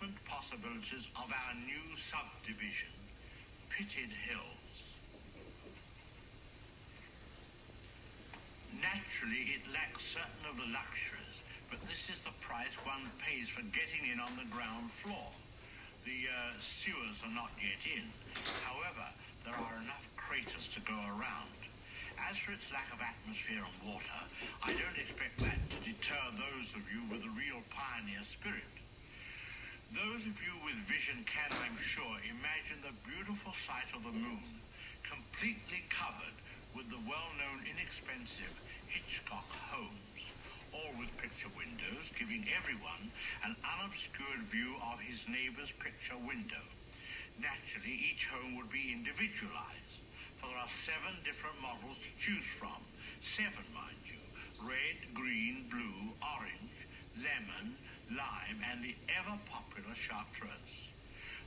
investment possibilities of our new subdivision, Pitted Hills. Naturally, it lacks certain of the luxuries, but this is the price one pays for getting in on the ground floor. The uh, sewers are not yet in. However, there are enough craters to go around. As for its lack of atmosphere and water, I don't expect that to deter those of you with a real pioneer spirit. Those of you with vision can, I'm sure, imagine the beautiful sight of the moon, completely covered with the well-known inexpensive Hitchcock homes, all with picture windows, giving everyone an unobscured view of his neighbor's picture window. Naturally, each home would be individualized for there are seven different models to choose from. Seven, mind you. Red, green, blue, orange, lemon, lime, and the ever-popular chartreuse.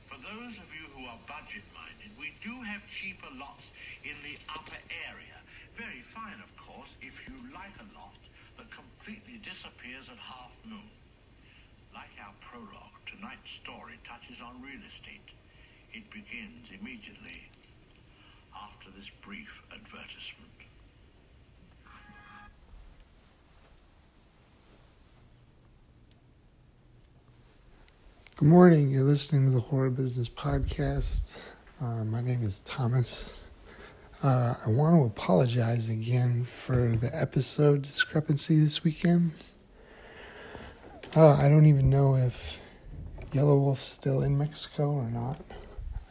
For those of you who are budget-minded, we do have cheaper lots in the upper area. Very fine, of course, if you like a lot that completely disappears at half moon. Like our prologue, tonight's story touches on real estate. It begins immediately after this brief advertisement. Good morning. You're listening to the Horror Business Podcast. Uh, my name is Thomas. Uh, I want to apologize again for the episode discrepancy this weekend. Uh, I don't even know if Yellow Wolf's still in Mexico or not.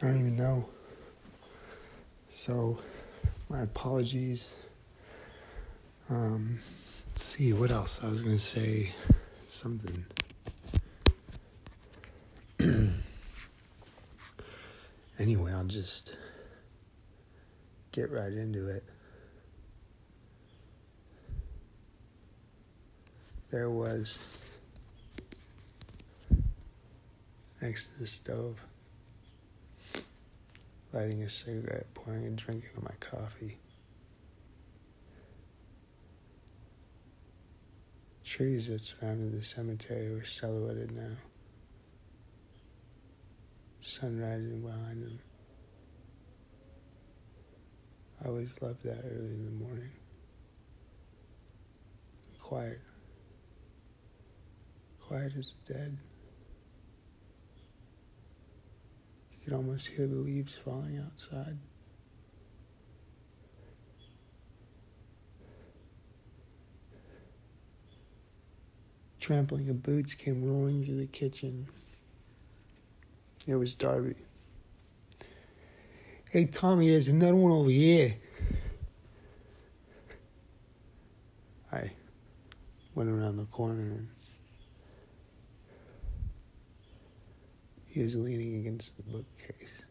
I don't even know. So, my apologies. Um, let's see, what else? I was going to say something. Anyway, I'll just get right into it. There was next to the stove lighting a cigarette, pouring a drink into my coffee. Trees that surrounded the cemetery were silhouetted now. Sun rising behind them. I always loved that early in the morning. Quiet. Quiet as dead. You could almost hear the leaves falling outside. Trampling of boots came rolling through the kitchen. It was Darby. Hey, Tommy, there's another one over here. I went around the corner and He was leaning against the bookcase.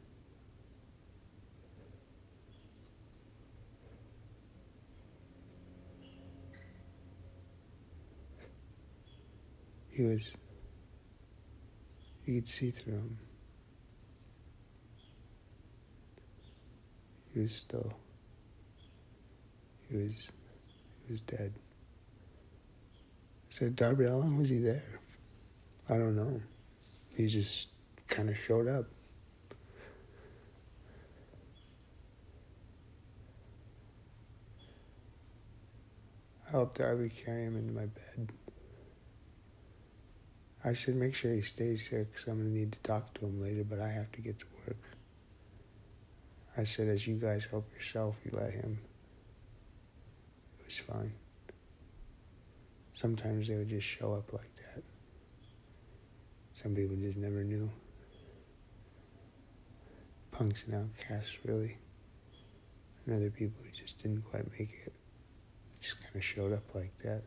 He was, you could see through him. He was still, he was, he was dead. I said, Darby, how long was he there? I don't know. He just kind of showed up. I helped Darby carry him into my bed. I said, make sure he stays here because I'm going to need to talk to him later, but I have to get to work. I said, as you guys help yourself, you let him. It was fine. Sometimes they would just show up like that. Some people just never knew punks and outcasts, really. And other people who just didn't quite make it. Just kind of showed up like that.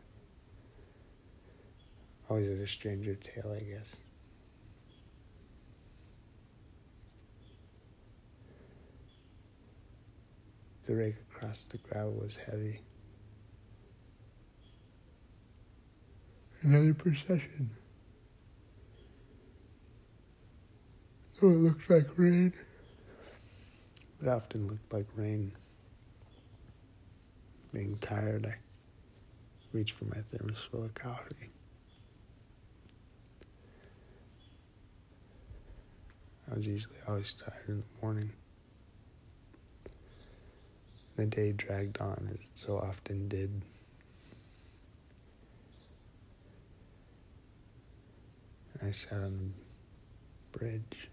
Always at a stranger tale, I guess. The rake across the gravel was heavy. Another procession. Though it looked like rain, it often looked like rain. Being tired, I reached for my thermos full of coffee. I was usually always tired in the morning. The day dragged on as it so often did. I sat on the bridge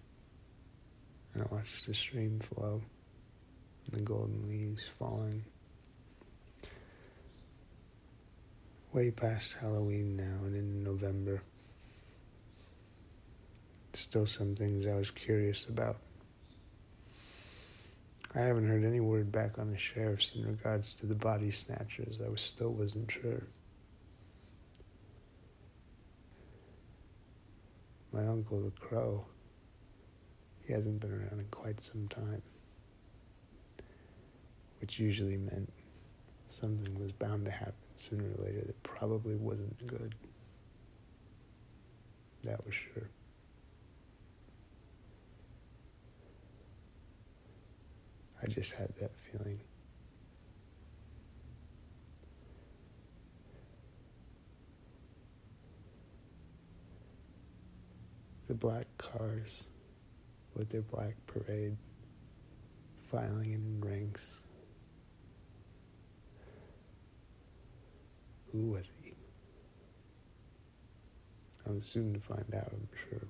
and I watched the stream flow, the golden leaves falling. Way past Halloween now and in November. Still some things I was curious about. I haven't heard any word back on the sheriffs in regards to the body snatchers. I was still wasn't sure. My uncle, the crow, he hasn't been around in quite some time, which usually meant something was bound to happen sooner or later that probably wasn't good. That was sure. I just had that feeling. the black cars with their black parade filing in ranks. Who was he? I was soon to find out, I'm sure,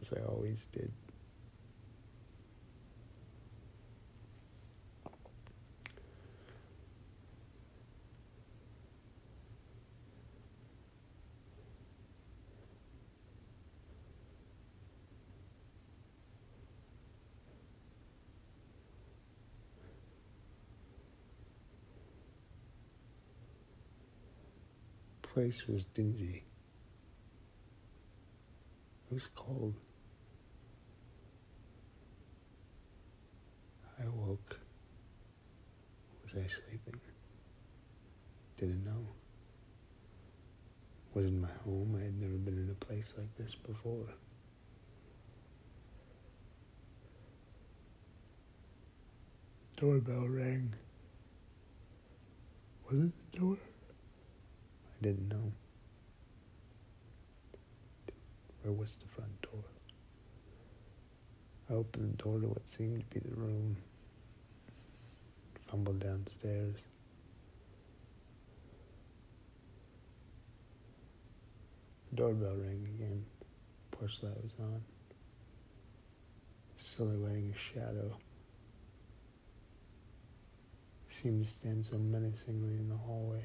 as I always did. Place was dingy. It was cold. I awoke. Was I sleeping? Didn't know. Was in my home. I had never been in a place like this before. Doorbell rang. Was it the door? I didn't know. Where was the front door? I opened the door to what seemed to be the room, fumbled downstairs. The doorbell rang again. Porch light was on, silhouetting a shadow. seemed to stand so menacingly in the hallway.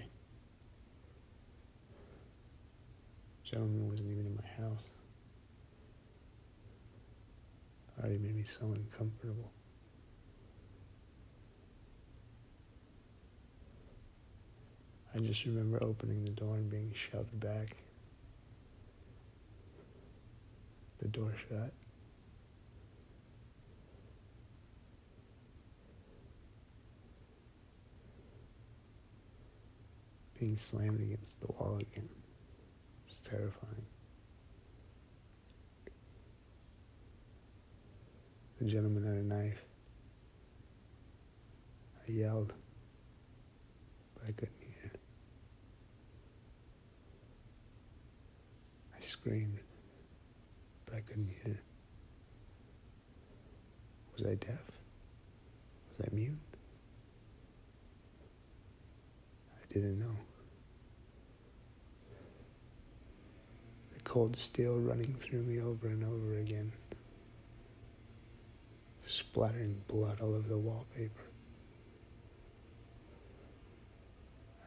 Gentleman wasn't even in my house. Already made me so uncomfortable. I just remember opening the door and being shoved back. The door shut. Being slammed against the wall again. It's terrifying. The gentleman had a knife. I yelled, but I couldn't hear. I screamed, but I couldn't hear. Was I deaf? Was I mute? I didn't know. Cold steel running through me over and over again, splattering blood all over the wallpaper.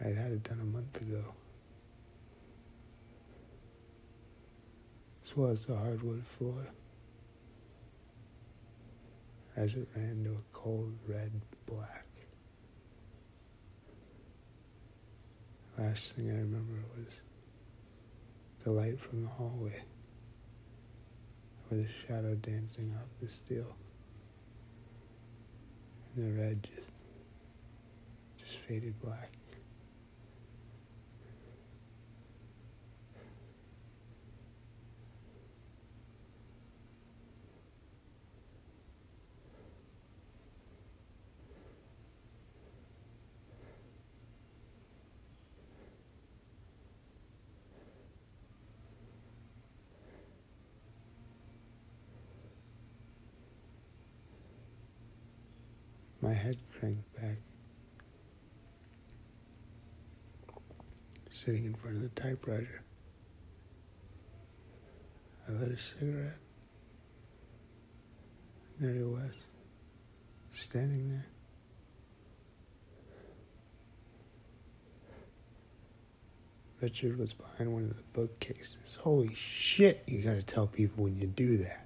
I had had it done a month ago. This was the hardwood floor as it ran to a cold red black. Last thing I remember was the light from the hallway, or the shadow dancing off the steel, and the red just, just faded black. My head cranked back. Sitting in front of the typewriter. I lit a cigarette. There he was, standing there. Richard was behind one of the bookcases. Holy shit, you gotta tell people when you do that.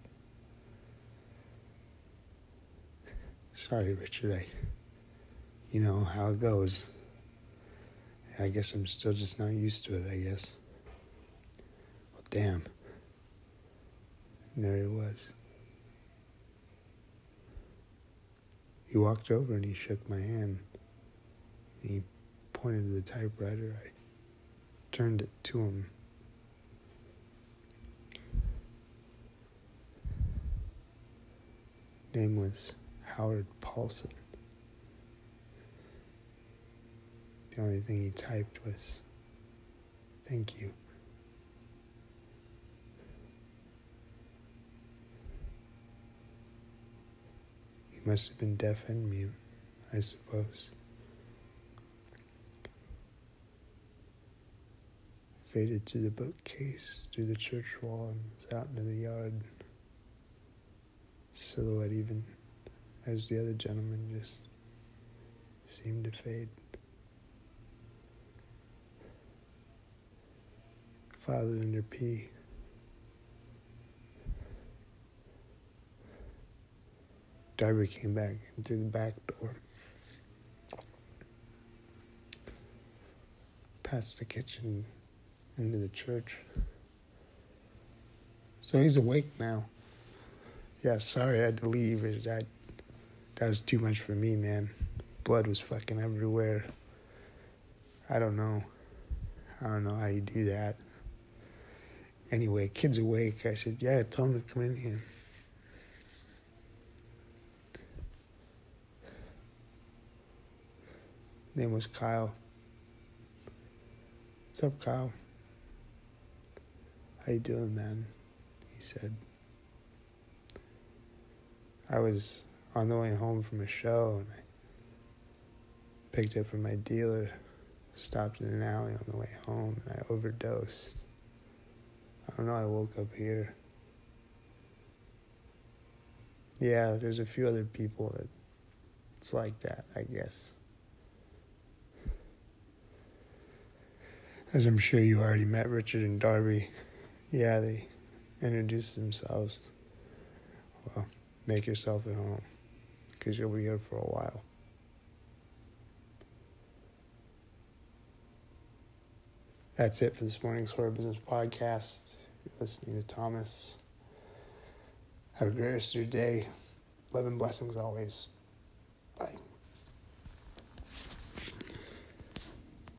Sorry, Richard, I. You know how it goes. I guess I'm still just not used to it, I guess. Well, damn. And there he was. He walked over and he shook my hand. He pointed to the typewriter. I turned it to him. Name was Howard Paulson. The only thing he typed was, thank you. He must have been deaf and mute, I suppose. Faded through the bookcase, through the church wall, and out into the yard. Silhouette, even as the other gentleman, just seemed to fade. Father under P. Darby came back in through the back door. Past the kitchen into the church. So he's awake now. Yeah, sorry I had to leave. That, that was too much for me, man. Blood was fucking everywhere. I don't know. I don't know how you do that. Anyway, kid's awake. I said, yeah, tell him to come in here. Name was Kyle. What's up, Kyle? How you doing, man? He said. I was on the way home from a show and I picked up from my dealer, stopped in an alley on the way home, and I overdosed. I don't know, I woke up here. Yeah, there's a few other people that it's like that, I guess. As I'm sure you already met Richard and Darby. Yeah, they introduced themselves. Well, make yourself at home because you'll be here for a while. That's it for this morning's Horror Business Podcast. You're listening to Thomas. Have a great rest of your day. Love and blessings always.